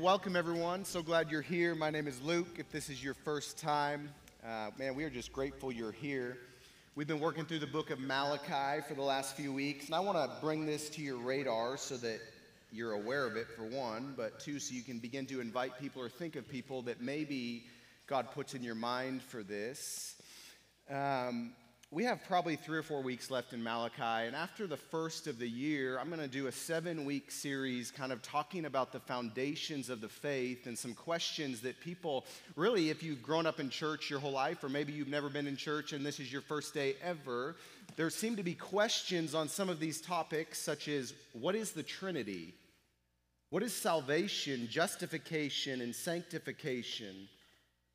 Welcome, everyone. So glad you're here. My name is Luke. If this is your first time, uh, man, we are just grateful you're here. We've been working through the book of Malachi for the last few weeks, and I want to bring this to your radar so that you're aware of it, for one, but two, so you can begin to invite people or think of people that maybe God puts in your mind for this. Um, we have probably three or four weeks left in Malachi, and after the first of the year, I'm going to do a seven week series kind of talking about the foundations of the faith and some questions that people really, if you've grown up in church your whole life, or maybe you've never been in church and this is your first day ever, there seem to be questions on some of these topics, such as what is the Trinity? What is salvation, justification, and sanctification?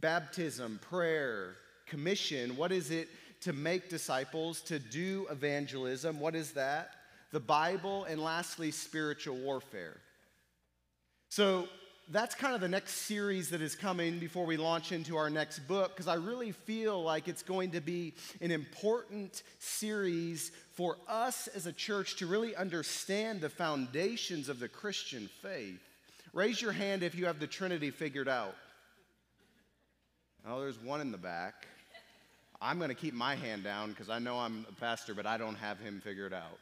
Baptism, prayer, commission, what is it? To make disciples, to do evangelism. What is that? The Bible, and lastly, spiritual warfare. So that's kind of the next series that is coming before we launch into our next book, because I really feel like it's going to be an important series for us as a church to really understand the foundations of the Christian faith. Raise your hand if you have the Trinity figured out. Oh, there's one in the back. I'm going to keep my hand down because I know I'm a pastor, but I don't have him figured out.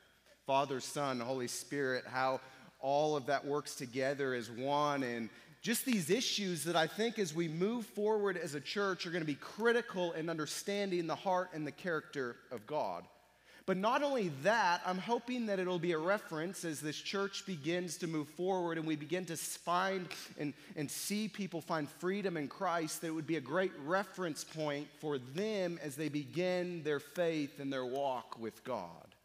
Father, Son, Holy Spirit, how all of that works together as one. And just these issues that I think as we move forward as a church are going to be critical in understanding the heart and the character of God. But not only that, I'm hoping that it'll be a reference as this church begins to move forward and we begin to find and, and see people find freedom in Christ, that it would be a great reference point for them as they begin their faith and their walk with God.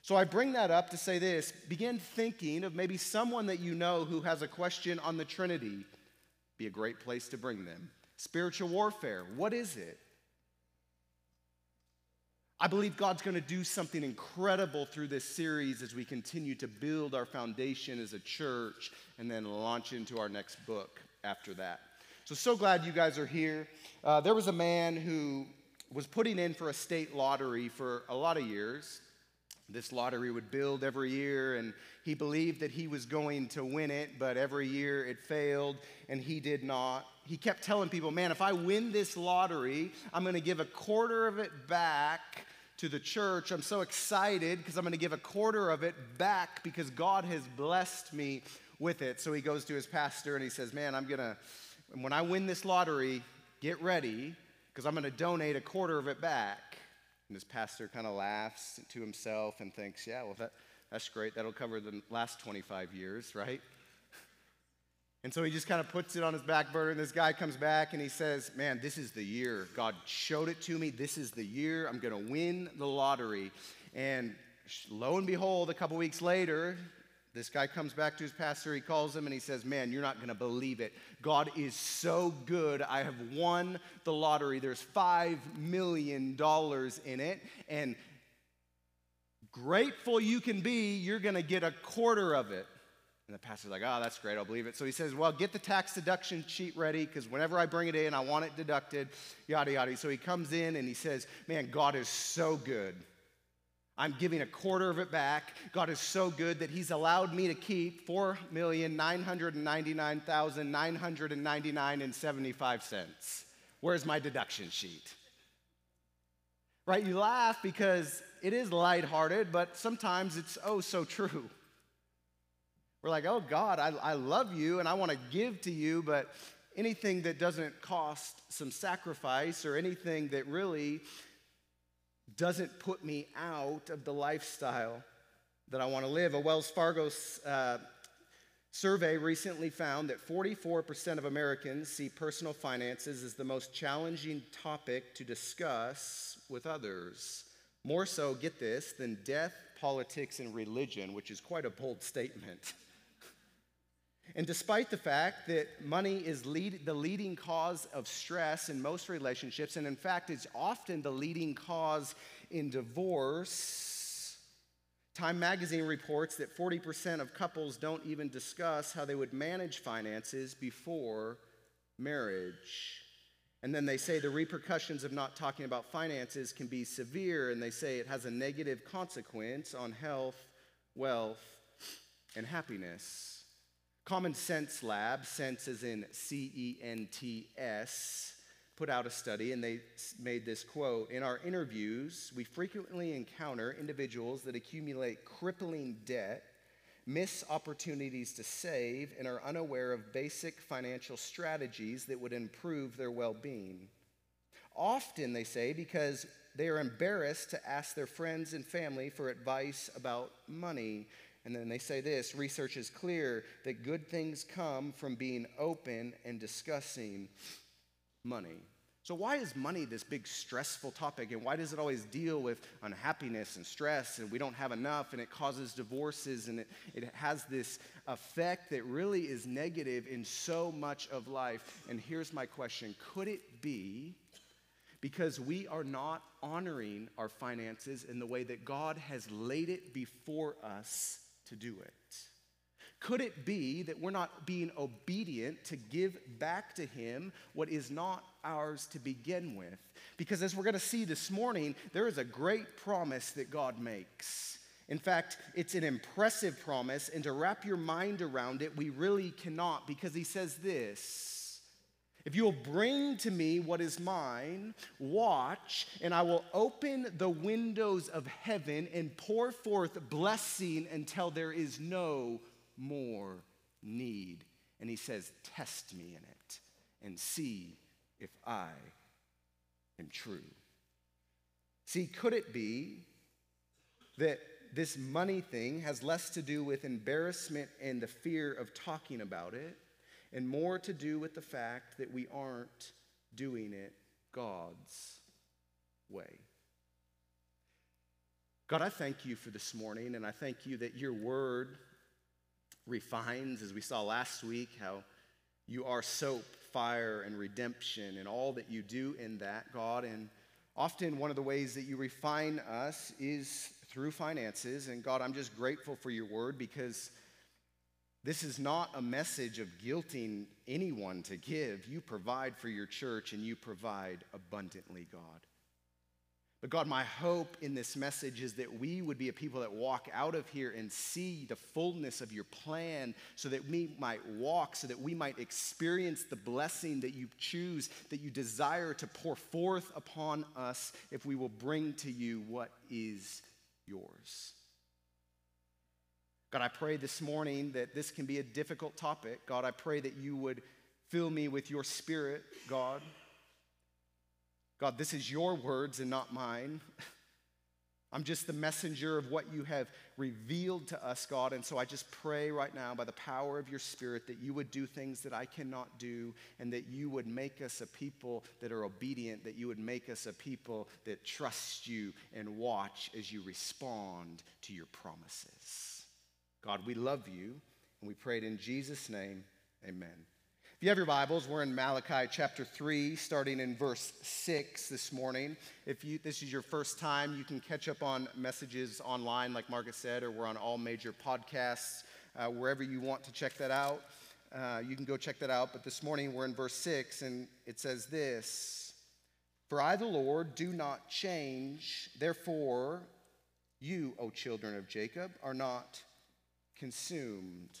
So I bring that up to say this begin thinking of maybe someone that you know who has a question on the Trinity. Be a great place to bring them. Spiritual warfare, what is it? I believe God's going to do something incredible through this series as we continue to build our foundation as a church and then launch into our next book after that. So, so glad you guys are here. Uh, there was a man who was putting in for a state lottery for a lot of years. This lottery would build every year, and he believed that he was going to win it, but every year it failed, and he did not. He kept telling people, Man, if I win this lottery, I'm going to give a quarter of it back to the church. I'm so excited because I'm going to give a quarter of it back because God has blessed me with it. So he goes to his pastor and he says, Man, I'm going to, when I win this lottery, get ready because I'm going to donate a quarter of it back. And his pastor kind of laughs to himself and thinks, Yeah, well, that, that's great. That'll cover the last 25 years, right? And so he just kind of puts it on his back burner. And this guy comes back and he says, Man, this is the year. God showed it to me. This is the year. I'm going to win the lottery. And lo and behold, a couple weeks later, this guy comes back to his pastor. He calls him and he says, Man, you're not going to believe it. God is so good. I have won the lottery. There's $5 million in it. And grateful you can be, you're going to get a quarter of it. And the pastor's like, oh, that's great, I'll believe it. So he says, well, get the tax deduction sheet ready because whenever I bring it in, I want it deducted, yada, yada. So he comes in and he says, man, God is so good. I'm giving a quarter of it back. God is so good that He's allowed me to keep $4,999,999 and 75 cents. Where's my deduction sheet? Right? You laugh because it is lighthearted, but sometimes it's oh so true. We're like, oh God, I, I love you and I want to give to you, but anything that doesn't cost some sacrifice or anything that really doesn't put me out of the lifestyle that I want to live. A Wells Fargo uh, survey recently found that 44% of Americans see personal finances as the most challenging topic to discuss with others. More so, get this, than death, politics, and religion, which is quite a bold statement. And despite the fact that money is lead, the leading cause of stress in most relationships, and in fact, it's often the leading cause in divorce, Time magazine reports that 40% of couples don't even discuss how they would manage finances before marriage. And then they say the repercussions of not talking about finances can be severe, and they say it has a negative consequence on health, wealth, and happiness. Common Cents Lab, sense as in C E N T S, put out a study and they made this quote In our interviews, we frequently encounter individuals that accumulate crippling debt, miss opportunities to save, and are unaware of basic financial strategies that would improve their well being. Often, they say, because they are embarrassed to ask their friends and family for advice about money. And then they say this research is clear that good things come from being open and discussing money. So, why is money this big stressful topic? And why does it always deal with unhappiness and stress? And we don't have enough, and it causes divorces, and it, it has this effect that really is negative in so much of life. And here's my question Could it be because we are not honoring our finances in the way that God has laid it before us to do it? Could it be that we're not being obedient to give back to Him what is not ours to begin with? Because as we're going to see this morning, there is a great promise that God makes. In fact, it's an impressive promise, and to wrap your mind around it, we really cannot because He says this. If you will bring to me what is mine, watch, and I will open the windows of heaven and pour forth blessing until there is no more need. And he says, Test me in it and see if I am true. See, could it be that this money thing has less to do with embarrassment and the fear of talking about it, and more to do with the fact that we aren't doing it God's way? God, I thank you for this morning, and I thank you that your word refines, as we saw last week, how you are soap, fire, and redemption, and all that you do in that, God. And often one of the ways that you refine us is through finances. And God, I'm just grateful for your word because this is not a message of guilting anyone to give. You provide for your church and you provide abundantly, God. But God, my hope in this message is that we would be a people that walk out of here and see the fullness of your plan so that we might walk, so that we might experience the blessing that you choose, that you desire to pour forth upon us if we will bring to you what is yours. God, I pray this morning that this can be a difficult topic. God, I pray that you would fill me with your spirit, God. God, this is your words and not mine. I'm just the messenger of what you have revealed to us, God. And so I just pray right now by the power of your Spirit that you would do things that I cannot do and that you would make us a people that are obedient, that you would make us a people that trust you and watch as you respond to your promises. God, we love you and we pray it in Jesus' name. Amen. If you have your Bibles, we're in Malachi chapter 3, starting in verse 6 this morning. If you, this is your first time, you can catch up on messages online, like Margaret said, or we're on all major podcasts, uh, wherever you want to check that out. Uh, you can go check that out. But this morning, we're in verse 6, and it says this For I, the Lord, do not change. Therefore, you, O children of Jacob, are not consumed.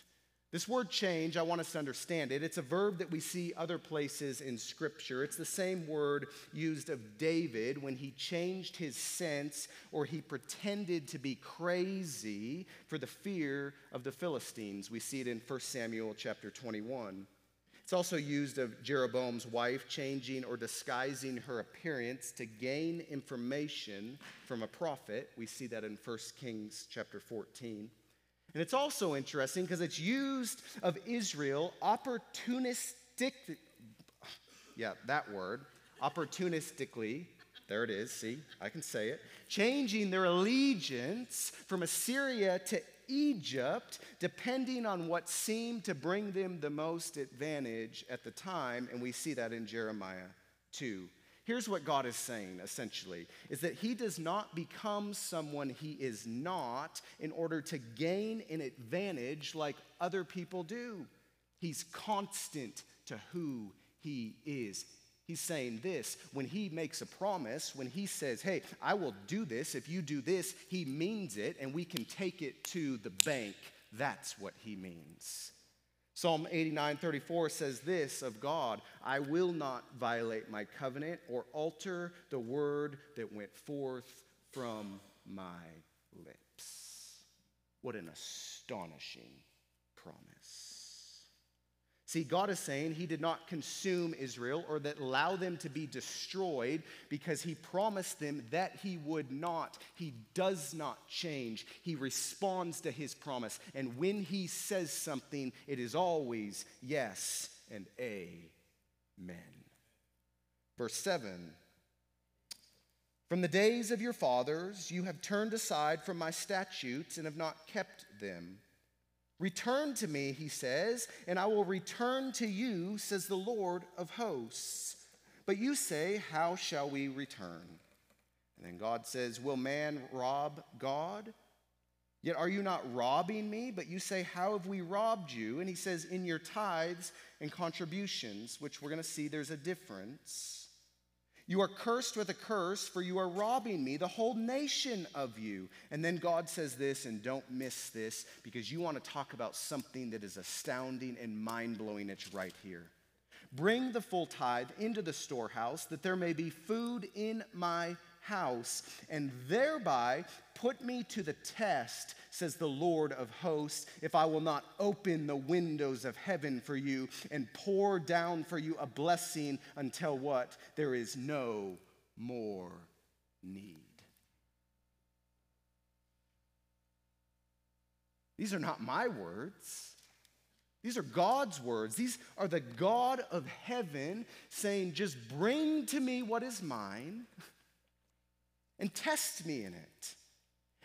This word change, I want us to understand it. It's a verb that we see other places in Scripture. It's the same word used of David when he changed his sense or he pretended to be crazy for the fear of the Philistines. We see it in 1 Samuel chapter 21. It's also used of Jeroboam's wife changing or disguising her appearance to gain information from a prophet. We see that in 1 Kings chapter 14. And it's also interesting because it's used of Israel opportunistic, yeah, that word, opportunistically, there it is, see, I can say it, changing their allegiance from Assyria to Egypt, depending on what seemed to bring them the most advantage at the time. And we see that in Jeremiah 2 Here's what God is saying essentially is that he does not become someone he is not in order to gain an advantage like other people do. He's constant to who he is. He's saying this when he makes a promise, when he says, Hey, I will do this, if you do this, he means it, and we can take it to the bank. That's what he means. Psalm 89 34 says this of God I will not violate my covenant or alter the word that went forth from my lips. What an astonishing promise. See, God is saying He did not consume Israel or that allow them to be destroyed because He promised them that He would not. He does not change. He responds to His promise. And when He says something, it is always yes and amen. Verse 7 From the days of your fathers, you have turned aside from my statutes and have not kept them. Return to me, he says, and I will return to you, says the Lord of hosts. But you say, How shall we return? And then God says, Will man rob God? Yet are you not robbing me? But you say, How have we robbed you? And he says, In your tithes and contributions, which we're going to see there's a difference. You are cursed with a curse, for you are robbing me, the whole nation of you. And then God says this, and don't miss this, because you want to talk about something that is astounding and mind blowing. It's right here. Bring the full tithe into the storehouse, that there may be food in my house, and thereby put me to the test, says the Lord of hosts, if I will not open the windows of heaven for you and pour down for you a blessing until what? There is no more need. These are not my words. These are God's words. These are the God of heaven saying, Just bring to me what is mine and test me in it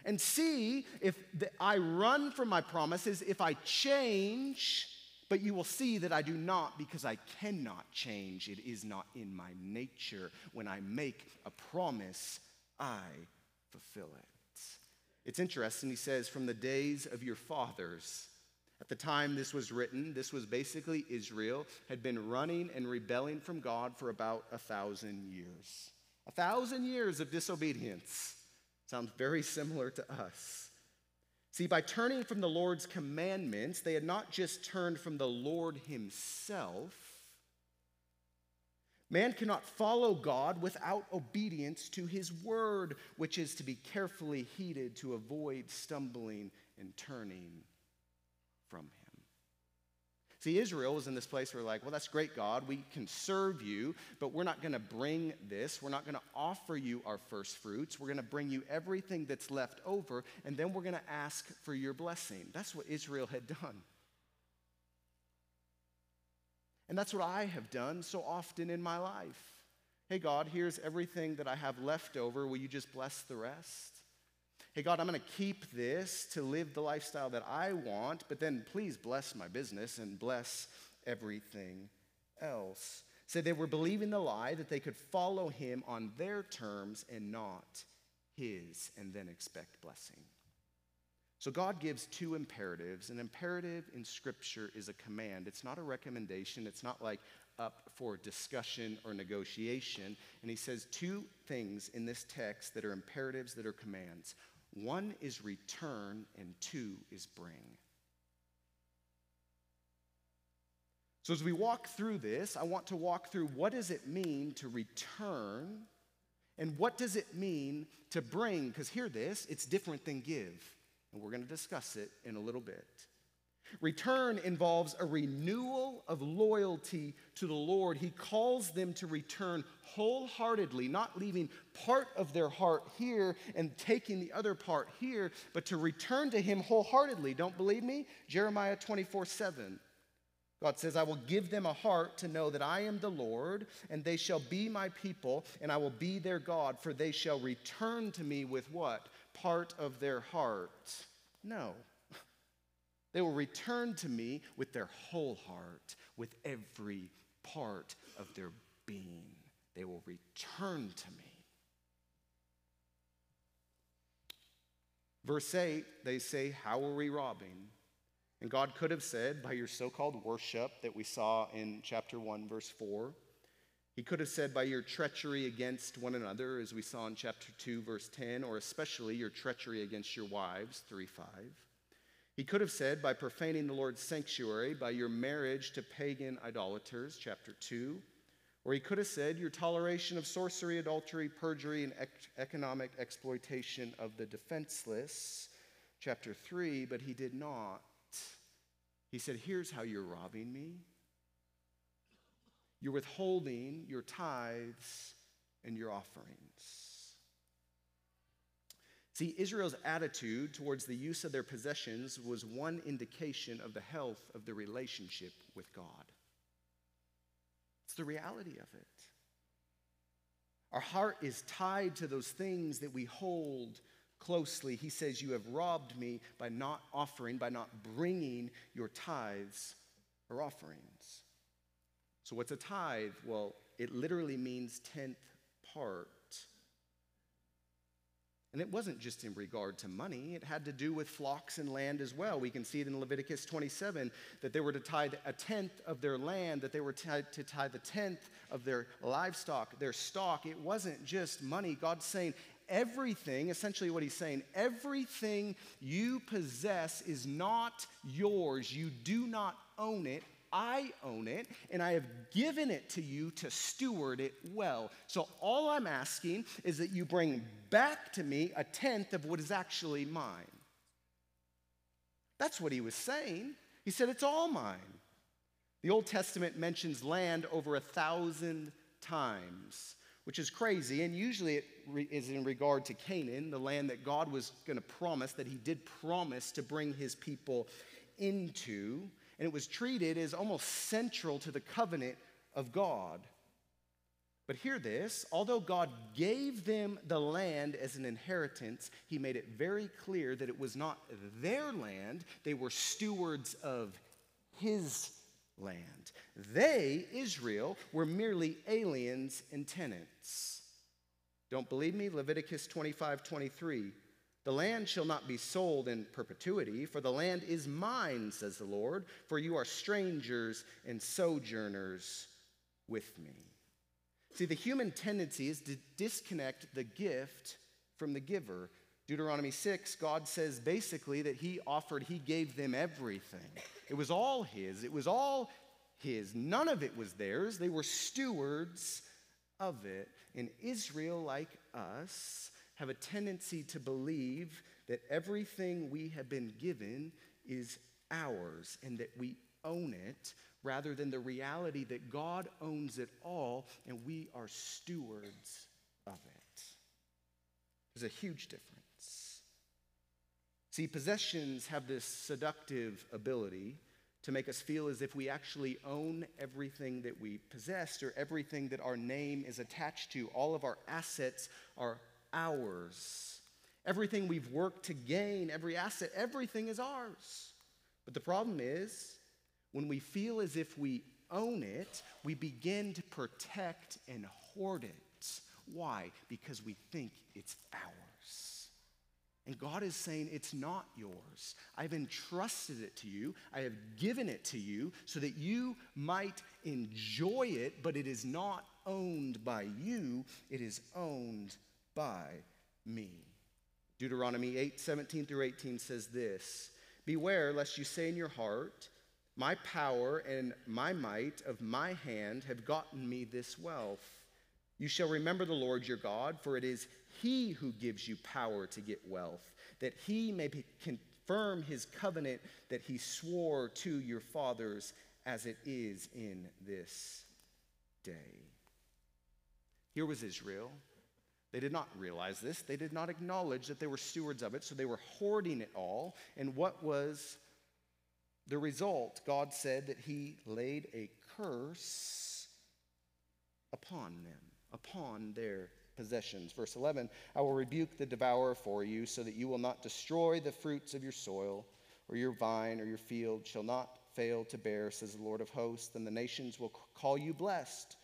and see if the, I run from my promises, if I change, but you will see that I do not because I cannot change. It is not in my nature. When I make a promise, I fulfill it. It's interesting, he says, from the days of your fathers. At the time this was written, this was basically Israel had been running and rebelling from God for about a thousand years. A thousand years of disobedience. Sounds very similar to us. See, by turning from the Lord's commandments, they had not just turned from the Lord Himself. Man cannot follow God without obedience to His word, which is to be carefully heeded to avoid stumbling and turning from Him. See, Israel was in this place where, like, well, that's great, God. We can serve you, but we're not going to bring this. We're not going to offer you our first fruits. We're going to bring you everything that's left over, and then we're going to ask for your blessing. That's what Israel had done. And that's what I have done so often in my life. Hey, God, here's everything that I have left over. Will you just bless the rest? Hey, God, I'm going to keep this to live the lifestyle that I want, but then please bless my business and bless everything else. So they were believing the lie that they could follow him on their terms and not his, and then expect blessing. So God gives two imperatives. An imperative in Scripture is a command, it's not a recommendation, it's not like up for discussion or negotiation. And he says two things in this text that are imperatives, that are commands. One is return, and two is bring. So as we walk through this, I want to walk through what does it mean to return and what does it mean to bring? Because hear this, it's different than give. And we're going to discuss it in a little bit. Return involves a renewal of loyalty to the Lord. He calls them to return wholeheartedly, not leaving part of their heart here and taking the other part here, but to return to Him wholeheartedly. Don't believe me? Jeremiah 24 7. God says, I will give them a heart to know that I am the Lord, and they shall be my people, and I will be their God, for they shall return to me with what? Part of their heart. No. They will return to me with their whole heart, with every part of their being. They will return to me. Verse 8, they say, How are we robbing? And God could have said, By your so called worship that we saw in chapter 1, verse 4. He could have said, By your treachery against one another, as we saw in chapter 2, verse 10, or especially your treachery against your wives, 3 5. He could have said, by profaning the Lord's sanctuary, by your marriage to pagan idolaters, chapter 2. Or he could have said, your toleration of sorcery, adultery, perjury, and ec- economic exploitation of the defenseless, chapter 3. But he did not. He said, here's how you're robbing me you're withholding your tithes and your offerings. See, Israel's attitude towards the use of their possessions was one indication of the health of the relationship with God. It's the reality of it. Our heart is tied to those things that we hold closely. He says, You have robbed me by not offering, by not bringing your tithes or offerings. So, what's a tithe? Well, it literally means tenth part. And it wasn't just in regard to money, it had to do with flocks and land as well. We can see it in Leviticus 27 that they were to tithe a tenth of their land, that they were to tithe the tenth of their livestock, their stock. It wasn't just money. God's saying, everything, essentially what he's saying, everything you possess is not yours. You do not own it. I own it, and I have given it to you to steward it well. So all I'm asking is that you bring back to me a tenth of what is actually mine. That's what he was saying. He said, It's all mine. The Old Testament mentions land over a thousand times, which is crazy. And usually it is in regard to Canaan, the land that God was going to promise, that he did promise to bring his people into and it was treated as almost central to the covenant of God. But hear this although God gave them the land as an inheritance, He made it very clear that it was not their land, they were stewards of His land. They, Israel, were merely aliens and tenants. Don't believe me? Leviticus 25 23. The land shall not be sold in perpetuity, for the land is mine, says the Lord, for you are strangers and sojourners with me. See, the human tendency is to disconnect the gift from the giver. Deuteronomy 6, God says basically that He offered, He gave them everything. It was all His, it was all His. None of it was theirs. They were stewards of it. And Israel, like us, have a tendency to believe that everything we have been given is ours and that we own it rather than the reality that God owns it all and we are stewards of it. There's a huge difference. See, possessions have this seductive ability to make us feel as if we actually own everything that we possess or everything that our name is attached to. All of our assets are ours. Everything we've worked to gain, every asset, everything is ours. But the problem is, when we feel as if we own it, we begin to protect and hoard it. Why? Because we think it's ours. And God is saying, It's not yours. I've entrusted it to you. I have given it to you so that you might enjoy it, but it is not owned by you, it is owned by me. Deuteronomy 8 17 through 18 says this Beware lest you say in your heart, My power and my might of my hand have gotten me this wealth. You shall remember the Lord your God, for it is he who gives you power to get wealth, that he may confirm his covenant that he swore to your fathers as it is in this day. Here was Israel they did not realize this. They did not acknowledge that they were stewards of it, so they were hoarding it all. And what was the result? God said that He laid a curse upon them, upon their possessions. Verse 11 I will rebuke the devourer for you, so that you will not destroy the fruits of your soil, or your vine or your field shall not fail to bear, says the Lord of hosts. And the nations will call you blessed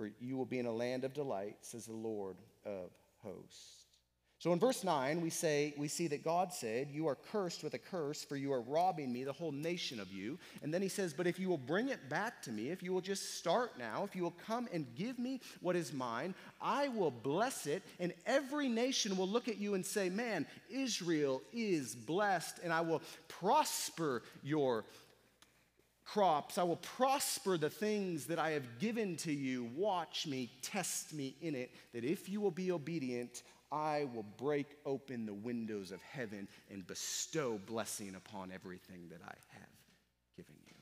for you will be in a land of delight, says the Lord of hosts. So in verse 9, we say we see that God said, "You are cursed with a curse, for you are robbing me, the whole nation of you." And then he says, "But if you will bring it back to me, if you will just start now, if you will come and give me what is mine, I will bless it, and every nation will look at you and say, "Man, Israel is blessed, and I will prosper your crops. I will prosper the things that I have given to you. Watch me, test me in it, that if you will be obedient, I will break open the windows of heaven and bestow blessing upon everything that I have given you.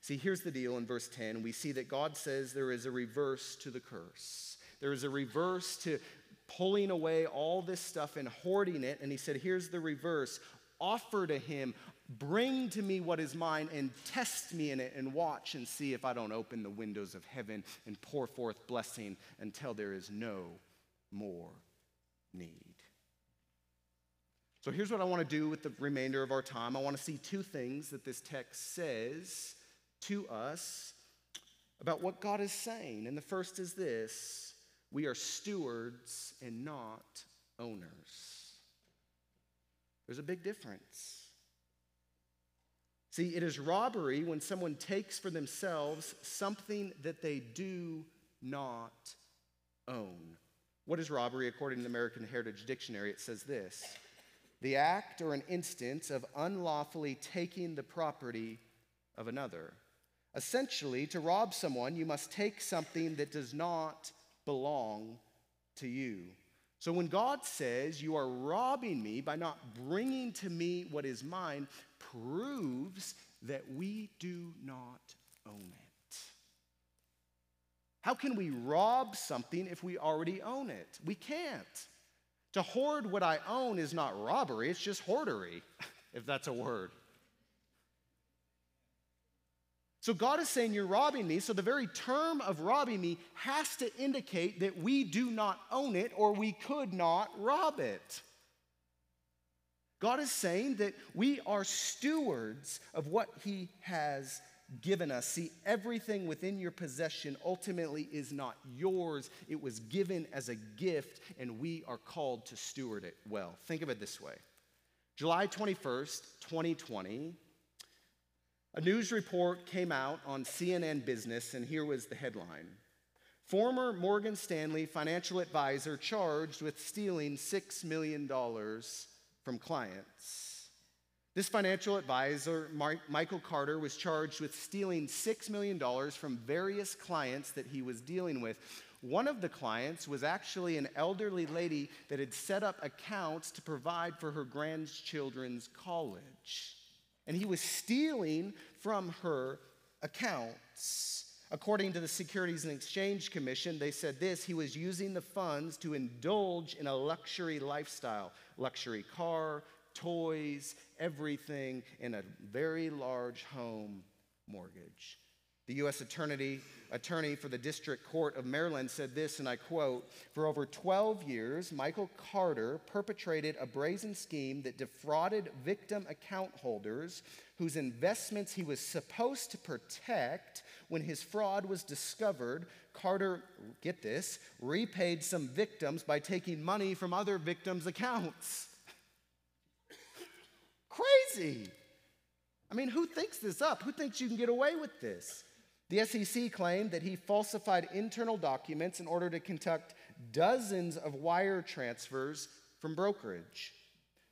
See, here's the deal in verse 10. We see that God says there is a reverse to the curse. There is a reverse to pulling away all this stuff and hoarding it. And he said, Here's the reverse offer to him, bring to me what is mine, and test me in it, and watch and see if I don't open the windows of heaven and pour forth blessing until there is no more need. So here's what I want to do with the remainder of our time. I want to see two things that this text says to us about what God is saying. And the first is this we are stewards and not owners. There's a big difference. See, it is robbery when someone takes for themselves something that they do not own. What is robbery? According to the American Heritage Dictionary, it says this the act or an instance of unlawfully taking the property of another. Essentially, to rob someone, you must take something that does not belong to you. So when God says, You are robbing me by not bringing to me what is mine, proves that we do not own it. How can we rob something if we already own it? We can't. To hoard what I own is not robbery, it's just hoardery, if that's a word. So God is saying, You're robbing me. So the very term of robbing me has to indicate that we do not own it or we could not rob it. God is saying that we are stewards of what He has given us. See, everything within your possession ultimately is not yours. It was given as a gift, and we are called to steward it well. Think of it this way July 21st, 2020, a news report came out on CNN Business, and here was the headline. Former Morgan Stanley financial advisor charged with stealing $6 million from clients. This financial advisor, Michael Carter, was charged with stealing $6 million from various clients that he was dealing with. One of the clients was actually an elderly lady that had set up accounts to provide for her grandchildren's college. And he was stealing from her accounts. According to the Securities and Exchange Commission, they said this he was using the funds to indulge in a luxury lifestyle luxury car, toys, everything in a very large home mortgage. The U.S. Attorney, attorney for the District Court of Maryland said this, and I quote For over 12 years, Michael Carter perpetrated a brazen scheme that defrauded victim account holders whose investments he was supposed to protect. When his fraud was discovered, Carter, get this, repaid some victims by taking money from other victims' accounts. Crazy. I mean, who thinks this up? Who thinks you can get away with this? The SEC claimed that he falsified internal documents in order to conduct dozens of wire transfers from brokerage,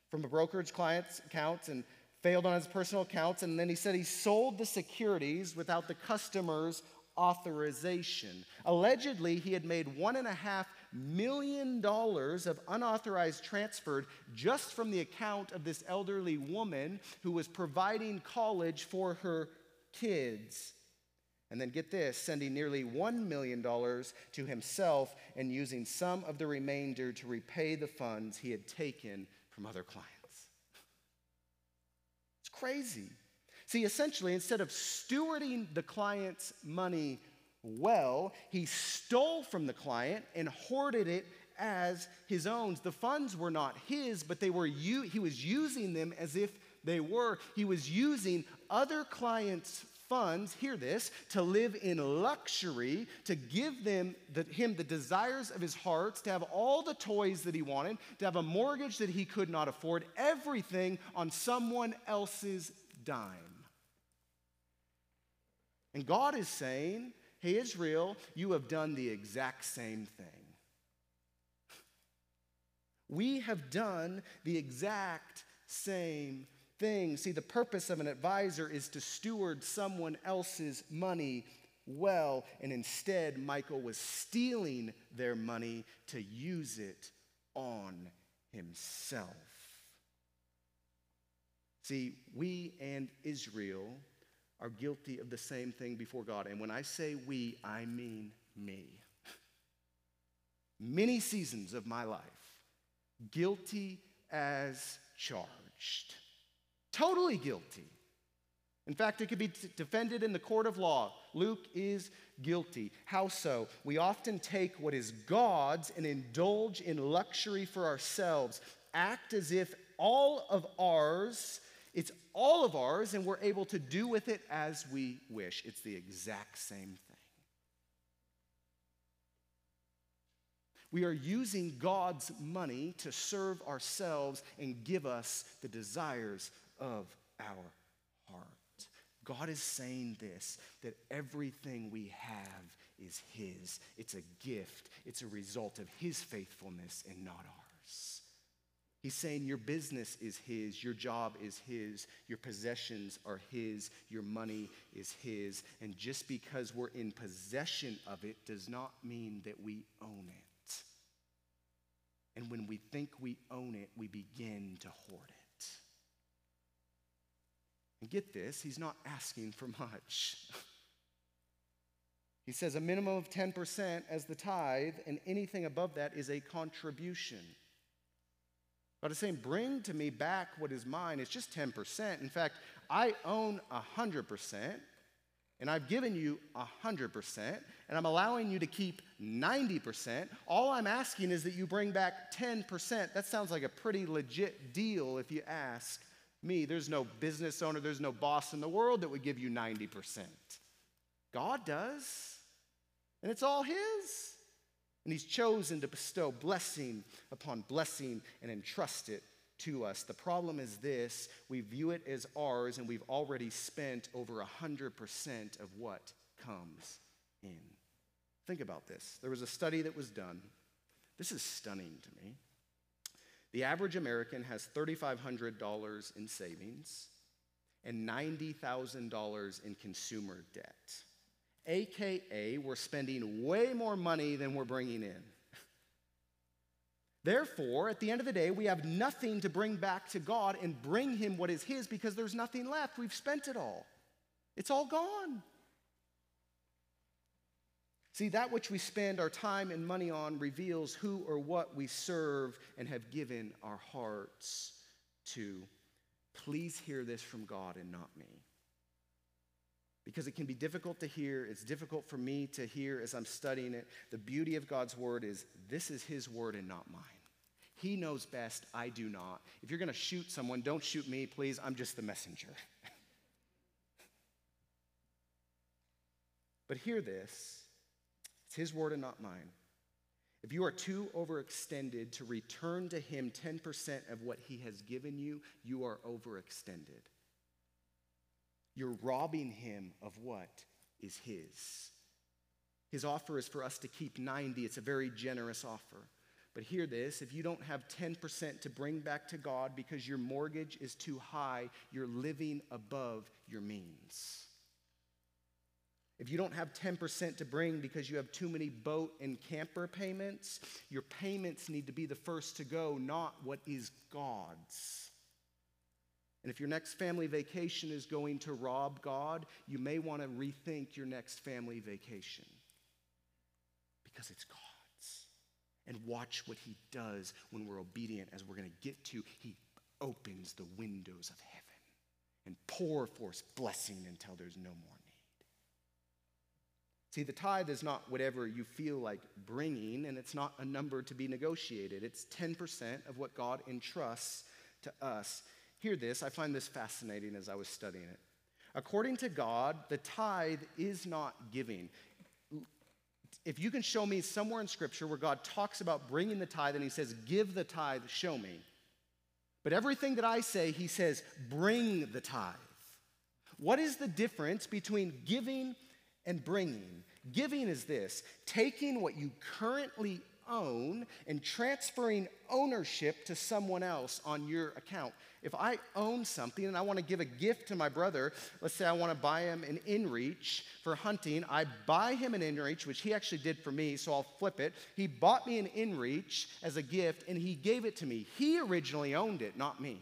from a brokerage client's accounts and failed on his personal accounts. And then he said he sold the securities without the customer's authorization. Allegedly, he had made one and a half million dollars of unauthorized transferred just from the account of this elderly woman who was providing college for her kids. And then get this, sending nearly $1 million to himself and using some of the remainder to repay the funds he had taken from other clients. It's crazy. See, essentially, instead of stewarding the client's money well, he stole from the client and hoarded it as his own. The funds were not his, but they were he was using them as if they were. He was using other clients' funds, hear this, to live in luxury, to give them the, him the desires of his heart, to have all the toys that he wanted, to have a mortgage that he could not afford, everything on someone else's dime. And God is saying, Hey, Israel, you have done the exact same thing. We have done the exact same thing. See, the purpose of an advisor is to steward someone else's money well, and instead, Michael was stealing their money to use it on himself. See, we and Israel are guilty of the same thing before God. And when I say we, I mean me. Many seasons of my life, guilty as charged. Totally guilty. In fact, it could be t- defended in the court of law. Luke is guilty. How so? We often take what is God's and indulge in luxury for ourselves, act as if all of ours, it's all of ours, and we're able to do with it as we wish. It's the exact same thing. We are using God's money to serve ourselves and give us the desires of our heart. God is saying this that everything we have is His. It's a gift, it's a result of His faithfulness and not ours. He's saying your business is His, your job is His, your possessions are His, your money is His. And just because we're in possession of it does not mean that we own it. And when we think we own it, we begin to hoard it. And get this, he's not asking for much. he says a minimum of 10% as the tithe, and anything above that is a contribution. God is saying, bring to me back what is mine. It's just 10%. In fact, I own 100%, and I've given you 100%, and I'm allowing you to keep 90%. All I'm asking is that you bring back 10%. That sounds like a pretty legit deal if you ask me. There's no business owner, there's no boss in the world that would give you 90%. God does, and it's all His. And He's chosen to bestow blessing upon blessing and entrust it to us. The problem is this we view it as ours, and we've already spent over 100% of what comes in. Think about this. There was a study that was done. This is stunning to me. The average American has $3,500 in savings and $90,000 in consumer debt. AKA, we're spending way more money than we're bringing in. Therefore, at the end of the day, we have nothing to bring back to God and bring Him what is His because there's nothing left. We've spent it all, it's all gone. See, that which we spend our time and money on reveals who or what we serve and have given our hearts to. Please hear this from God and not me. Because it can be difficult to hear. It's difficult for me to hear as I'm studying it. The beauty of God's word is this is His word and not mine. He knows best, I do not. If you're going to shoot someone, don't shoot me, please. I'm just the messenger. but hear this it's His word and not mine. If you are too overextended to return to Him 10% of what He has given you, you are overextended. You're robbing Him of what is His. His offer is for us to keep 90. It's a very generous offer. But hear this if you don't have 10% to bring back to God because your mortgage is too high, you're living above your means. If you don't have 10% to bring because you have too many boat and camper payments, your payments need to be the first to go, not what is God's. And if your next family vacation is going to rob God, you may want to rethink your next family vacation because it's God's. And watch what He does when we're obedient, as we're going to get to. He opens the windows of heaven and pour forth blessing until there's no more See, the tithe is not whatever you feel like bringing, and it's not a number to be negotiated. It's 10% of what God entrusts to us. Hear this, I find this fascinating as I was studying it. according to God, the tithe is not giving. If you can show me somewhere in Scripture where God talks about bringing the tithe and he says, give the tithe, show me. But everything that I say, he says, bring the tithe. What is the difference between giving and bringing? Giving is this taking what you currently own and transferring ownership to someone else on your account. If I own something and I want to give a gift to my brother, let's say I want to buy him an inReach for hunting, I buy him an inReach, which he actually did for me, so I'll flip it. He bought me an inReach as a gift and he gave it to me. He originally owned it, not me.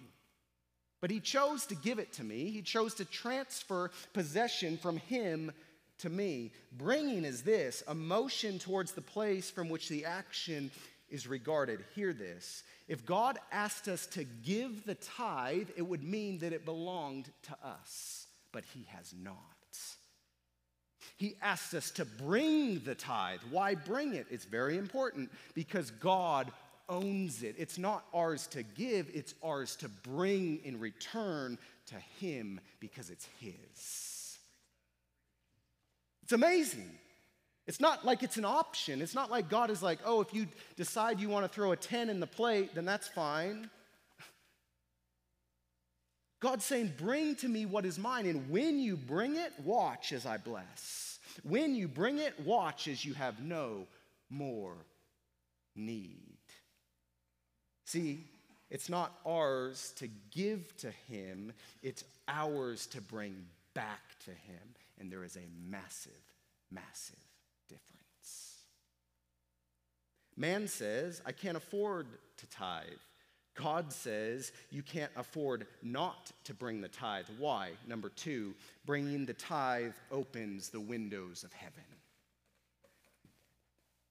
But he chose to give it to me. He chose to transfer possession from him to me. Bringing is this a motion towards the place from which the action is regarded. Hear this. If God asked us to give the tithe, it would mean that it belonged to us, but He has not. He asked us to bring the tithe. Why bring it? It's very important because God owns it. It's not ours to give, it's ours to bring in return to Him because it's His. It's amazing. It's not like it's an option. It's not like God is like, oh, if you decide you want to throw a 10 in the plate, then that's fine. God's saying, bring to me what is mine. And when you bring it, watch as I bless. When you bring it, watch as you have no more need. See, it's not ours to give to Him, it's ours to bring back to Him and there is a massive, massive difference. Man says, I can't afford to tithe. God says you can't afford not to bring the tithe. Why? Number two, bringing the tithe opens the windows of heaven.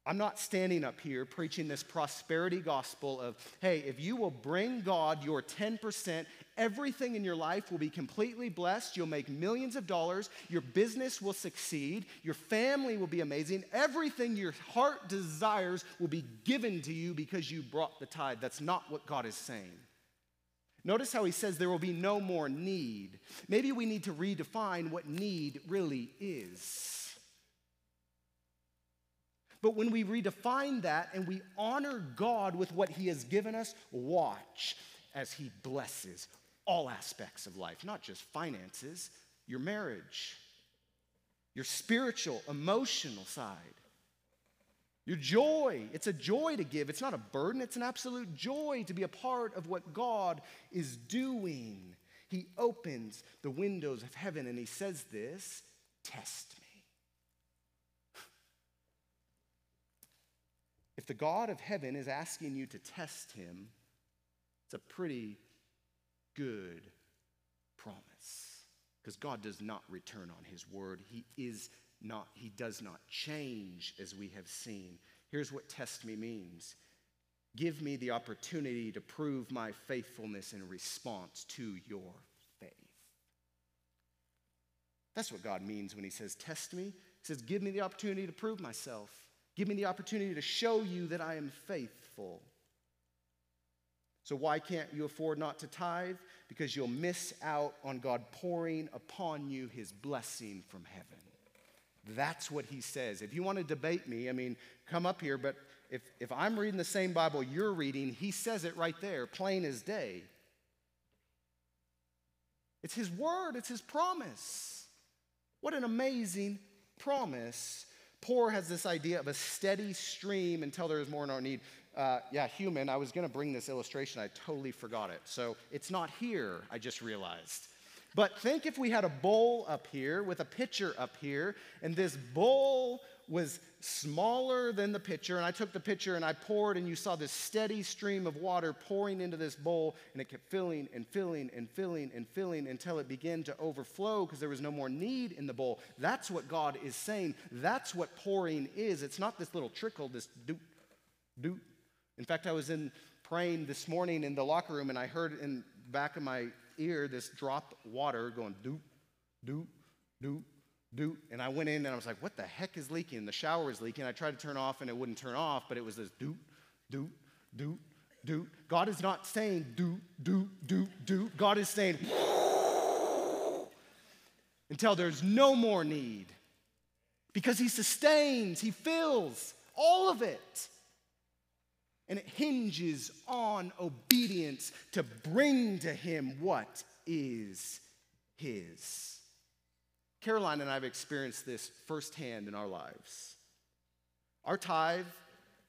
I'm not standing up here preaching this prosperity gospel of, hey, if you will bring God your 10%, everything in your life will be completely blessed. You'll make millions of dollars. Your business will succeed. Your family will be amazing. Everything your heart desires will be given to you because you brought the tithe. That's not what God is saying. Notice how he says there will be no more need. Maybe we need to redefine what need really is. But when we redefine that and we honor God with what He has given us, watch as He blesses all aspects of life, not just finances, your marriage, your spiritual, emotional side, your joy. It's a joy to give, it's not a burden, it's an absolute joy to be a part of what God is doing. He opens the windows of heaven and He says this test me. If the God of heaven is asking you to test him, it's a pretty good promise. Because God does not return on his word. He is not, he does not change as we have seen. Here's what test me means. Give me the opportunity to prove my faithfulness in response to your faith. That's what God means when he says, Test me. He says, Give me the opportunity to prove myself. Give me the opportunity to show you that I am faithful. So, why can't you afford not to tithe? Because you'll miss out on God pouring upon you his blessing from heaven. That's what he says. If you want to debate me, I mean, come up here, but if, if I'm reading the same Bible you're reading, he says it right there, plain as day. It's his word, it's his promise. What an amazing promise Pour has this idea of a steady stream until there is more in our need. Uh, yeah, human, I was going to bring this illustration. I totally forgot it. So it's not here, I just realized. But think if we had a bowl up here with a pitcher up here, and this bowl was smaller than the pitcher, and I took the pitcher and I poured, and you saw this steady stream of water pouring into this bowl, and it kept filling and filling and filling and filling until it began to overflow because there was no more need in the bowl. That's what God is saying. That's what pouring is. It's not this little trickle, this doot, doot. In fact, I was in praying this morning in the locker room, and I heard in back of my ear this drop water going doot, doot, doot, do, and I went in and I was like, what the heck is leaking? The shower is leaking. I tried to turn off and it wouldn't turn off, but it was this doot, doot, doot, doot. God is not saying doot, doot, doot, doot. God is saying, until there's no more need. Because He sustains, He fills all of it. And it hinges on obedience to bring to Him what is His. Caroline and I have experienced this firsthand in our lives. Our tithe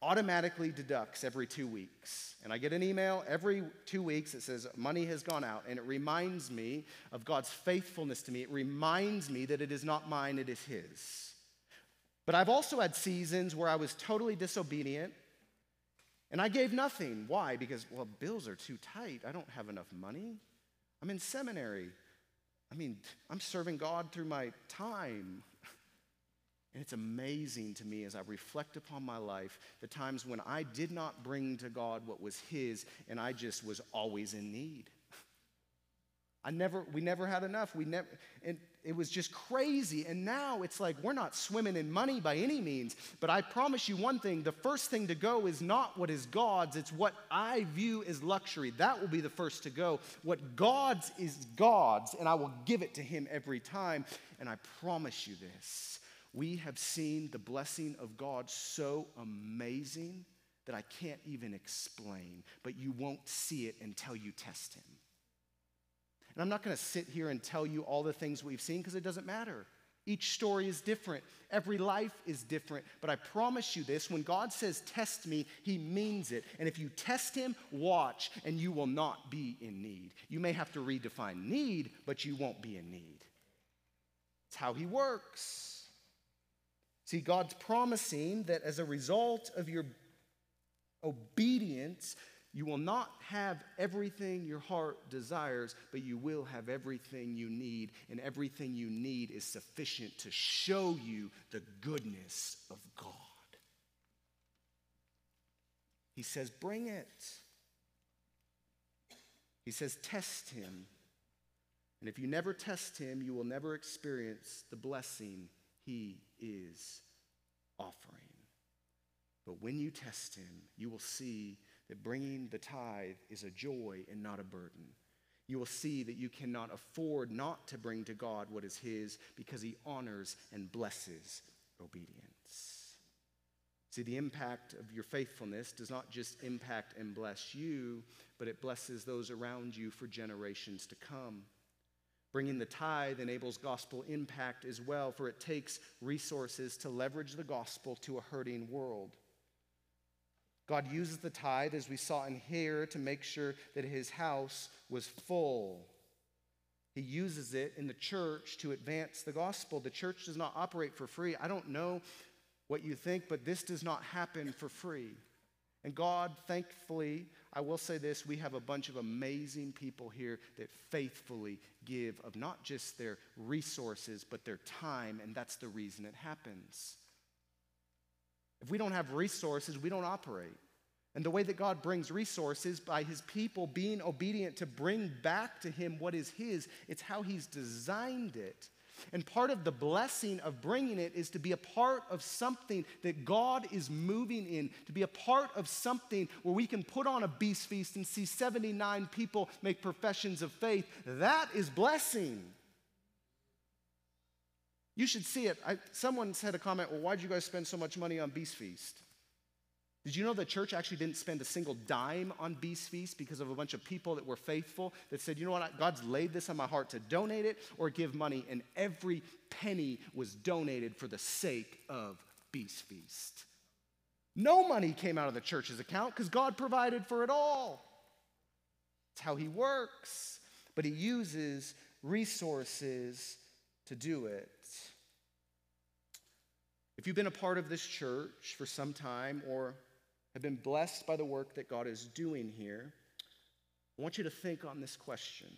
automatically deducts every two weeks. And I get an email every two weeks that says money has gone out. And it reminds me of God's faithfulness to me. It reminds me that it is not mine, it is His. But I've also had seasons where I was totally disobedient and I gave nothing. Why? Because, well, bills are too tight. I don't have enough money. I'm in seminary. I mean, I'm serving God through my time. And it's amazing to me as I reflect upon my life the times when I did not bring to God what was His and I just was always in need. I never, we never had enough. We never, and it was just crazy. And now it's like we're not swimming in money by any means. But I promise you one thing the first thing to go is not what is God's, it's what I view as luxury. That will be the first to go. What God's is God's, and I will give it to Him every time. And I promise you this we have seen the blessing of God so amazing that I can't even explain, but you won't see it until you test Him. And I'm not going to sit here and tell you all the things we've seen because it doesn't matter. Each story is different. Every life is different. But I promise you this when God says, test me, he means it. And if you test him, watch, and you will not be in need. You may have to redefine need, but you won't be in need. It's how he works. See, God's promising that as a result of your obedience, you will not have everything your heart desires, but you will have everything you need. And everything you need is sufficient to show you the goodness of God. He says, Bring it. He says, Test him. And if you never test him, you will never experience the blessing he is offering. But when you test him, you will see that bringing the tithe is a joy and not a burden. You will see that you cannot afford not to bring to God what is his because he honors and blesses obedience. See, the impact of your faithfulness does not just impact and bless you, but it blesses those around you for generations to come. Bringing the tithe enables gospel impact as well, for it takes resources to leverage the gospel to a hurting world. God uses the tithe, as we saw in here, to make sure that his house was full. He uses it in the church to advance the gospel. The church does not operate for free. I don't know what you think, but this does not happen for free. And God, thankfully, I will say this we have a bunch of amazing people here that faithfully give of not just their resources, but their time, and that's the reason it happens. If we don't have resources, we don't operate. And the way that God brings resources by his people being obedient to bring back to him what is his, it's how he's designed it. And part of the blessing of bringing it is to be a part of something that God is moving in, to be a part of something where we can put on a beast feast and see 79 people make professions of faith. That is blessing. You should see it. I, someone said a comment, well, why'd you guys spend so much money on Beast Feast? Did you know the church actually didn't spend a single dime on Beast Feast because of a bunch of people that were faithful that said, you know what, God's laid this on my heart to donate it or give money, and every penny was donated for the sake of Beast Feast. No money came out of the church's account because God provided for it all. It's how He works, but He uses resources to do it. If you've been a part of this church for some time or have been blessed by the work that God is doing here, I want you to think on this question.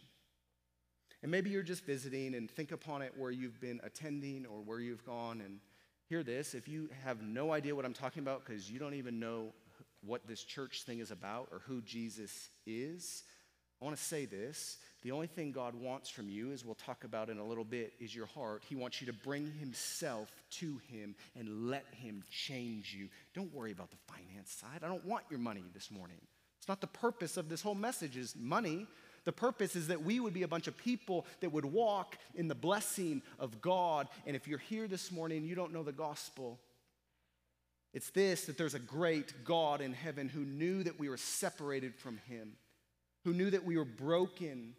And maybe you're just visiting and think upon it where you've been attending or where you've gone and hear this. If you have no idea what I'm talking about because you don't even know what this church thing is about or who Jesus is, I want to say this. The only thing God wants from you, as we'll talk about in a little bit, is your heart. He wants you to bring Himself to Him and let Him change you. Don't worry about the finance side. I don't want your money this morning. It's not the purpose of this whole message is money. The purpose is that we would be a bunch of people that would walk in the blessing of God. And if you're here this morning you don't know the gospel, it's this that there's a great God in heaven who knew that we were separated from him, who knew that we were broken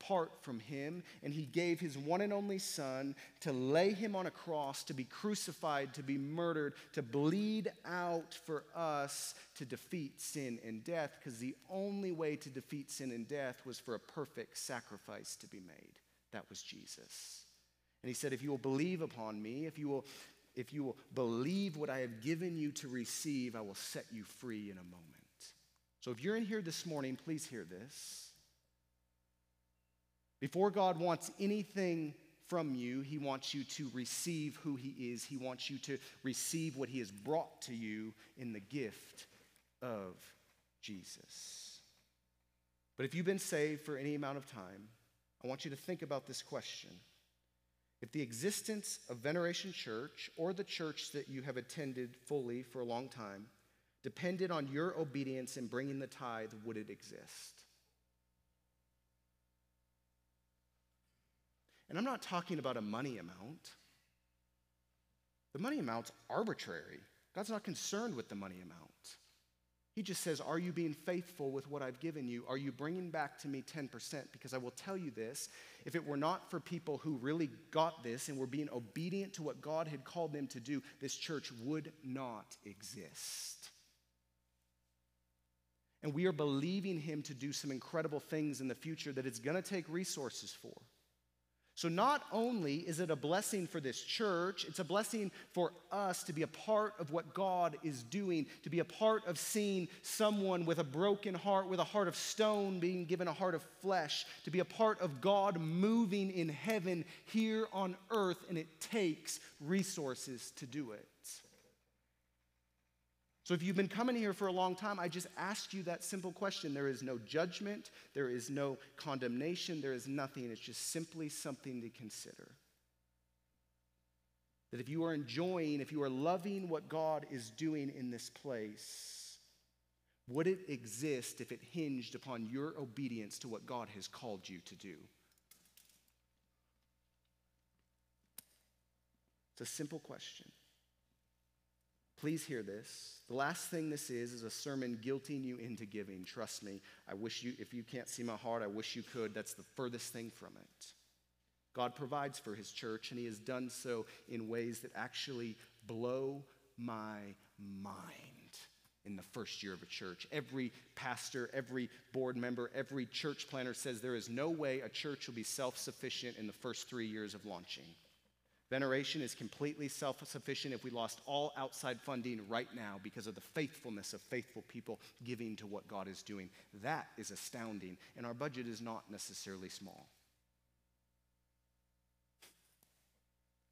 apart from him, and he gave his one and only son to lay him on a cross, to be crucified, to be murdered, to bleed out for us to defeat sin and death, because the only way to defeat sin and death was for a perfect sacrifice to be made. That was Jesus. And he said, If you will believe upon me, if you will, if you will believe what I have given you to receive, I will set you free in a moment. So if you're in here this morning, please hear this. Before God wants anything from you, He wants you to receive who He is. He wants you to receive what He has brought to you in the gift of Jesus. But if you've been saved for any amount of time, I want you to think about this question. If the existence of Veneration Church or the church that you have attended fully for a long time depended on your obedience in bringing the tithe, would it exist? And I'm not talking about a money amount. The money amount's arbitrary. God's not concerned with the money amount. He just says, Are you being faithful with what I've given you? Are you bringing back to me 10%? Because I will tell you this if it were not for people who really got this and were being obedient to what God had called them to do, this church would not exist. And we are believing Him to do some incredible things in the future that it's going to take resources for. So, not only is it a blessing for this church, it's a blessing for us to be a part of what God is doing, to be a part of seeing someone with a broken heart, with a heart of stone, being given a heart of flesh, to be a part of God moving in heaven here on earth, and it takes resources to do it. So, if you've been coming here for a long time, I just ask you that simple question. There is no judgment, there is no condemnation, there is nothing. It's just simply something to consider. That if you are enjoying, if you are loving what God is doing in this place, would it exist if it hinged upon your obedience to what God has called you to do? It's a simple question. Please hear this. The last thing this is is a sermon guilting you into giving. Trust me. I wish you, if you can't see my heart, I wish you could. That's the furthest thing from it. God provides for his church, and he has done so in ways that actually blow my mind in the first year of a church. Every pastor, every board member, every church planner says there is no way a church will be self sufficient in the first three years of launching. Veneration is completely self sufficient if we lost all outside funding right now because of the faithfulness of faithful people giving to what God is doing. That is astounding, and our budget is not necessarily small.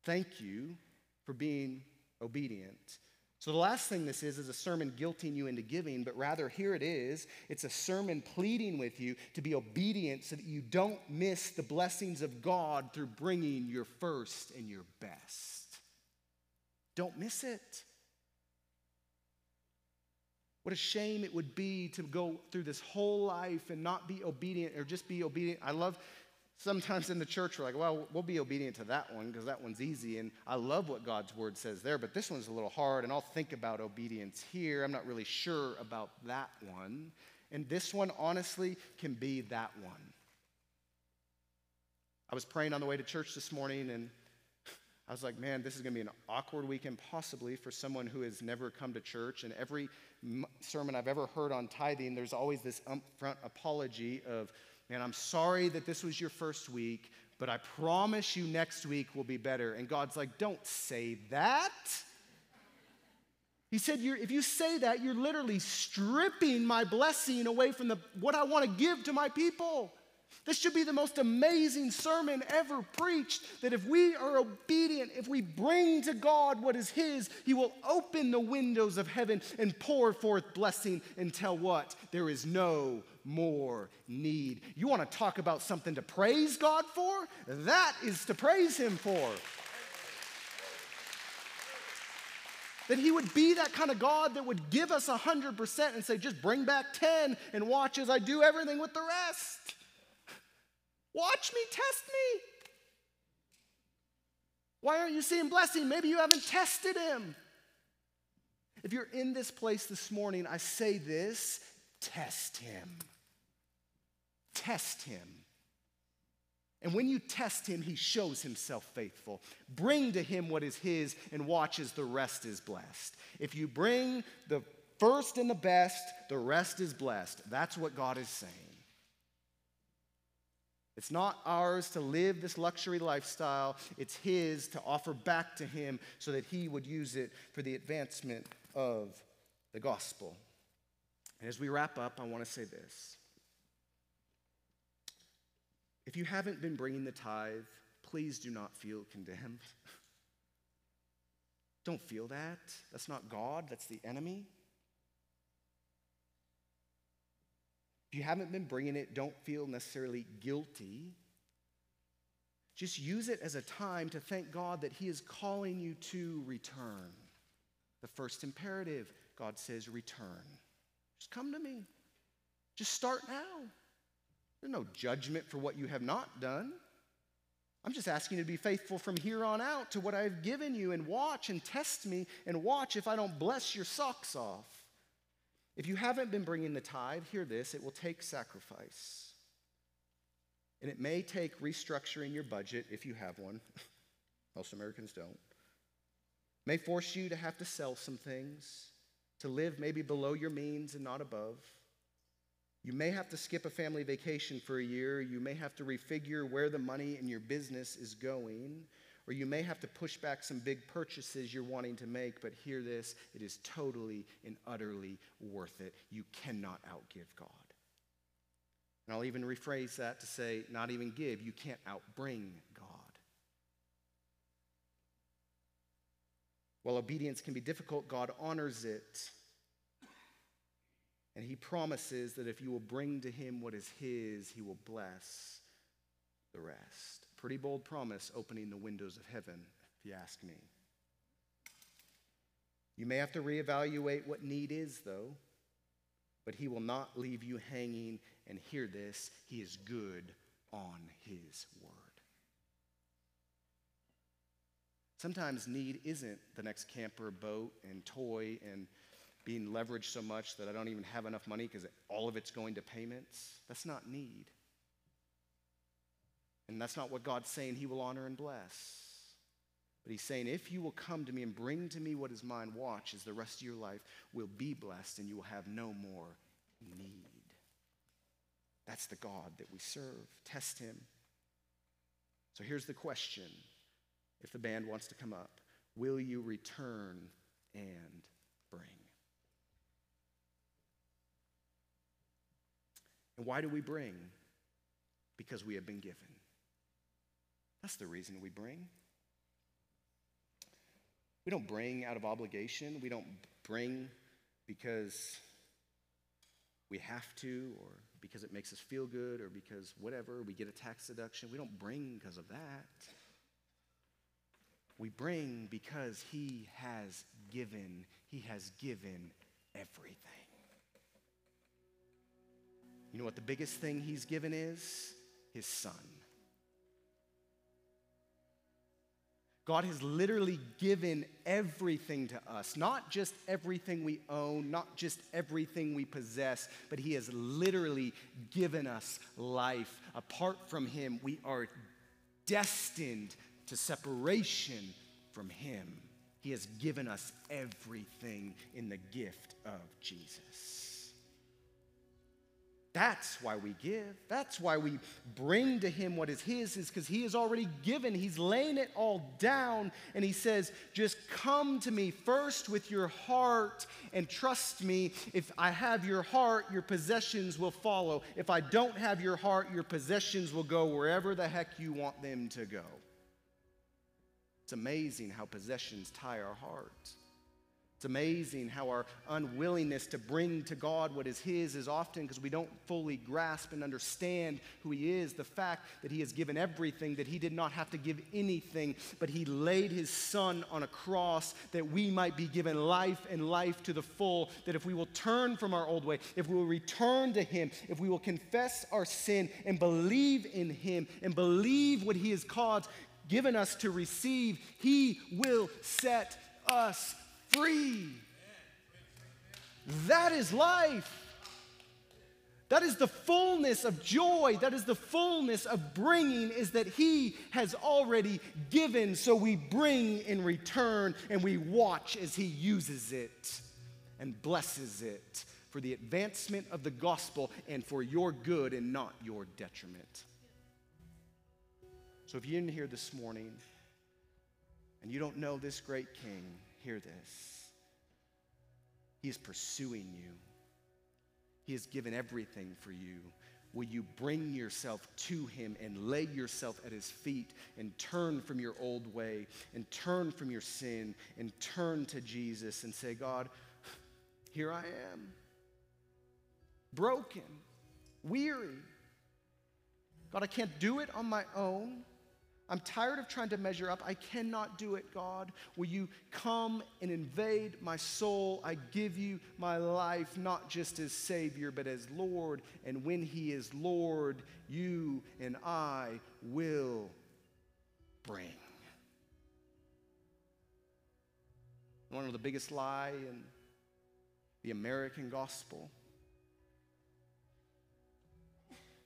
Thank you for being obedient so, the last thing this is is a sermon guilting you into giving, but rather here it is. It's a sermon pleading with you to be obedient so that you don't miss the blessings of God through bringing your first and your best. Don't miss it. What a shame it would be to go through this whole life and not be obedient or just be obedient. I love sometimes in the church we're like, well, we'll be obedient to that one because that one's easy. And I love what God's word says there, but this one's a little hard. And I'll think about obedience here. I'm not really sure about that one. And this one, honestly, can be that one. I was praying on the way to church this morning and I was like, man, this is going to be an awkward weekend, possibly for someone who has never come to church. And every sermon I've ever heard on tithing, there's always this upfront apology of, and I'm sorry that this was your first week, but I promise you next week will be better. And God's like, don't say that. He said, if you say that, you're literally stripping my blessing away from the, what I want to give to my people. This should be the most amazing sermon ever preached. That if we are obedient, if we bring to God what is His, He will open the windows of heaven and pour forth blessing until what? There is no more need. You want to talk about something to praise God for? That is to praise Him for. That He would be that kind of God that would give us 100% and say, just bring back 10 and watch as I do everything with the rest. Watch me, test me. Why aren't you seeing blessing? Maybe you haven't tested him. If you're in this place this morning, I say this test him. Test him. And when you test him, he shows himself faithful. Bring to him what is his and watch as the rest is blessed. If you bring the first and the best, the rest is blessed. That's what God is saying. It's not ours to live this luxury lifestyle, it's His to offer back to Him so that He would use it for the advancement of the gospel. And as we wrap up, I want to say this. If you haven't been bringing the tithe, please do not feel condemned. Don't feel that. That's not God, that's the enemy. If you haven't been bringing it, don't feel necessarily guilty. Just use it as a time to thank God that He is calling you to return. The first imperative, God says, return. Just come to me. Just start now. There's no judgment for what you have not done. I'm just asking you to be faithful from here on out to what I've given you and watch and test me and watch if I don't bless your socks off. If you haven't been bringing the tithe, hear this it will take sacrifice. And it may take restructuring your budget if you have one. Most Americans don't. May force you to have to sell some things, to live maybe below your means and not above. You may have to skip a family vacation for a year. You may have to refigure where the money in your business is going. Or you may have to push back some big purchases you're wanting to make, but hear this it is totally and utterly worth it. You cannot outgive God. And I'll even rephrase that to say, not even give, you can't outbring God. While obedience can be difficult, God honors it. And He promises that if you will bring to Him what is His, He will bless the rest. Pretty bold promise opening the windows of heaven, if you ask me. You may have to reevaluate what need is, though, but He will not leave you hanging. And hear this He is good on His word. Sometimes need isn't the next camper, boat, and toy, and being leveraged so much that I don't even have enough money because all of it's going to payments. That's not need. And that's not what God's saying He will honor and bless. But He's saying, if you will come to me and bring to me what is mine, watch as the rest of your life will be blessed and you will have no more need. That's the God that we serve. Test Him. So here's the question if the band wants to come up Will you return and bring? And why do we bring? Because we have been given. That's the reason we bring. We don't bring out of obligation. We don't bring because we have to or because it makes us feel good or because whatever, we get a tax deduction. We don't bring because of that. We bring because He has given, He has given everything. You know what the biggest thing He's given is? His Son. God has literally given everything to us, not just everything we own, not just everything we possess, but He has literally given us life. Apart from Him, we are destined to separation from Him. He has given us everything in the gift of Jesus. That's why we give. That's why we bring to him what is his, is because he has already given. He's laying it all down. And he says, just come to me first with your heart and trust me. If I have your heart, your possessions will follow. If I don't have your heart, your possessions will go wherever the heck you want them to go. It's amazing how possessions tie our heart. It's amazing how our unwillingness to bring to God what is His is often because we don't fully grasp and understand who He is. The fact that He has given everything, that He did not have to give anything, but He laid His Son on a cross that we might be given life and life to the full. That if we will turn from our old way, if we will return to Him, if we will confess our sin and believe in Him and believe what He has caused, given us to receive, He will set us free. That is life. That is the fullness of joy. That is the fullness of bringing, is that He has already given, so we bring in return and we watch as He uses it and blesses it for the advancement of the gospel and for your good and not your detriment. So if you're in here this morning and you don't know this great King, hear this. He is pursuing you, He has given everything for you. Will you bring yourself to Him and lay yourself at His feet and turn from your old way and turn from your sin and turn to Jesus and say, God, here I am, broken, weary. God, I can't do it on my own. I'm tired of trying to measure up. I cannot do it, God. Will you come and invade my soul? I give you my life, not just as Savior, but as Lord. And when He is Lord, you and I will bring. One of the biggest lie in the American gospel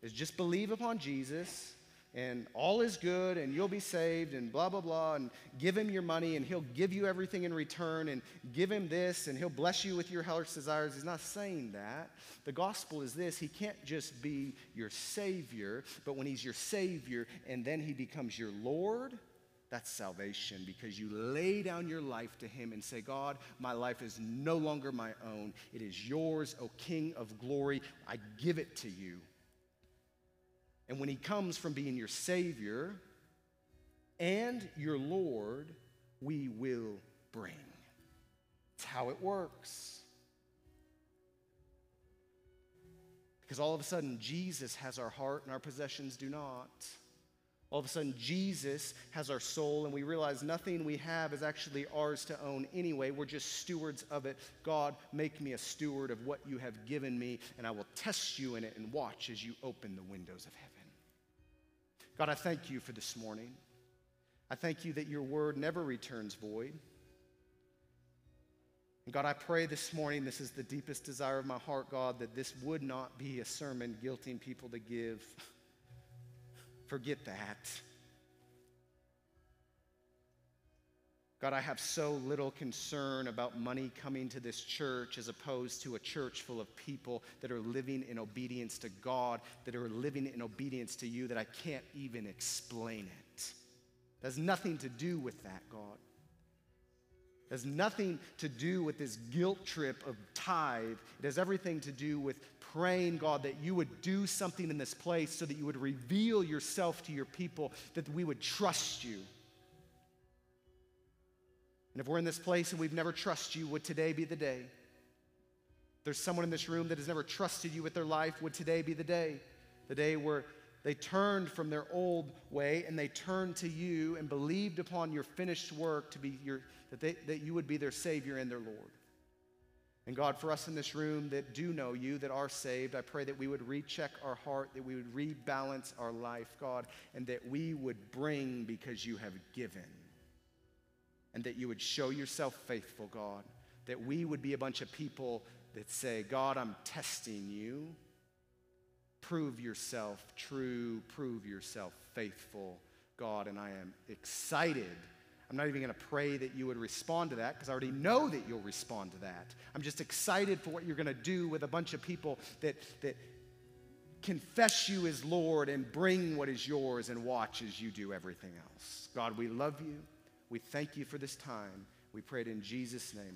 is just believe upon Jesus and all is good and you'll be saved and blah, blah, blah, and give him your money and he'll give you everything in return and give him this and he'll bless you with your heart's desires. He's not saying that. The gospel is this He can't just be your Savior, but when he's your Savior and then he becomes your Lord, that's salvation because you lay down your life to Him and say, God, my life is no longer my own. It is yours, O King of glory. I give it to you. And when he comes from being your Savior and your Lord, we will bring. It's how it works. Because all of a sudden, Jesus has our heart and our possessions do not. All of a sudden, Jesus has our soul, and we realize nothing we have is actually ours to own anyway. We're just stewards of it. God, make me a steward of what you have given me, and I will test you in it and watch as you open the windows of heaven. God, I thank you for this morning. I thank you that your word never returns void. And God, I pray this morning, this is the deepest desire of my heart, God, that this would not be a sermon guilting people to give. Forget that. God, I have so little concern about money coming to this church as opposed to a church full of people that are living in obedience to God, that are living in obedience to you, that I can't even explain it. Has nothing to do with that, God. Has nothing to do with this guilt trip of tithe. It has everything to do with praying, God, that you would do something in this place so that you would reveal yourself to your people, that we would trust you and if we're in this place and we've never trusted you, would today be the day? There's someone in this room that has never trusted you with their life, would today be the day? The day where they turned from their old way and they turned to you and believed upon your finished work to be your, that, they, that you would be their Savior and their Lord. And God, for us in this room that do know you, that are saved, I pray that we would recheck our heart, that we would rebalance our life, God, and that we would bring because you have given and that you would show yourself faithful, God. That we would be a bunch of people that say, God, I'm testing you. Prove yourself true, prove yourself faithful, God. And I am excited. I'm not even going to pray that you would respond to that because I already know that you'll respond to that. I'm just excited for what you're going to do with a bunch of people that, that confess you as Lord and bring what is yours and watch as you do everything else. God, we love you. We thank you for this time. We pray it in Jesus' name.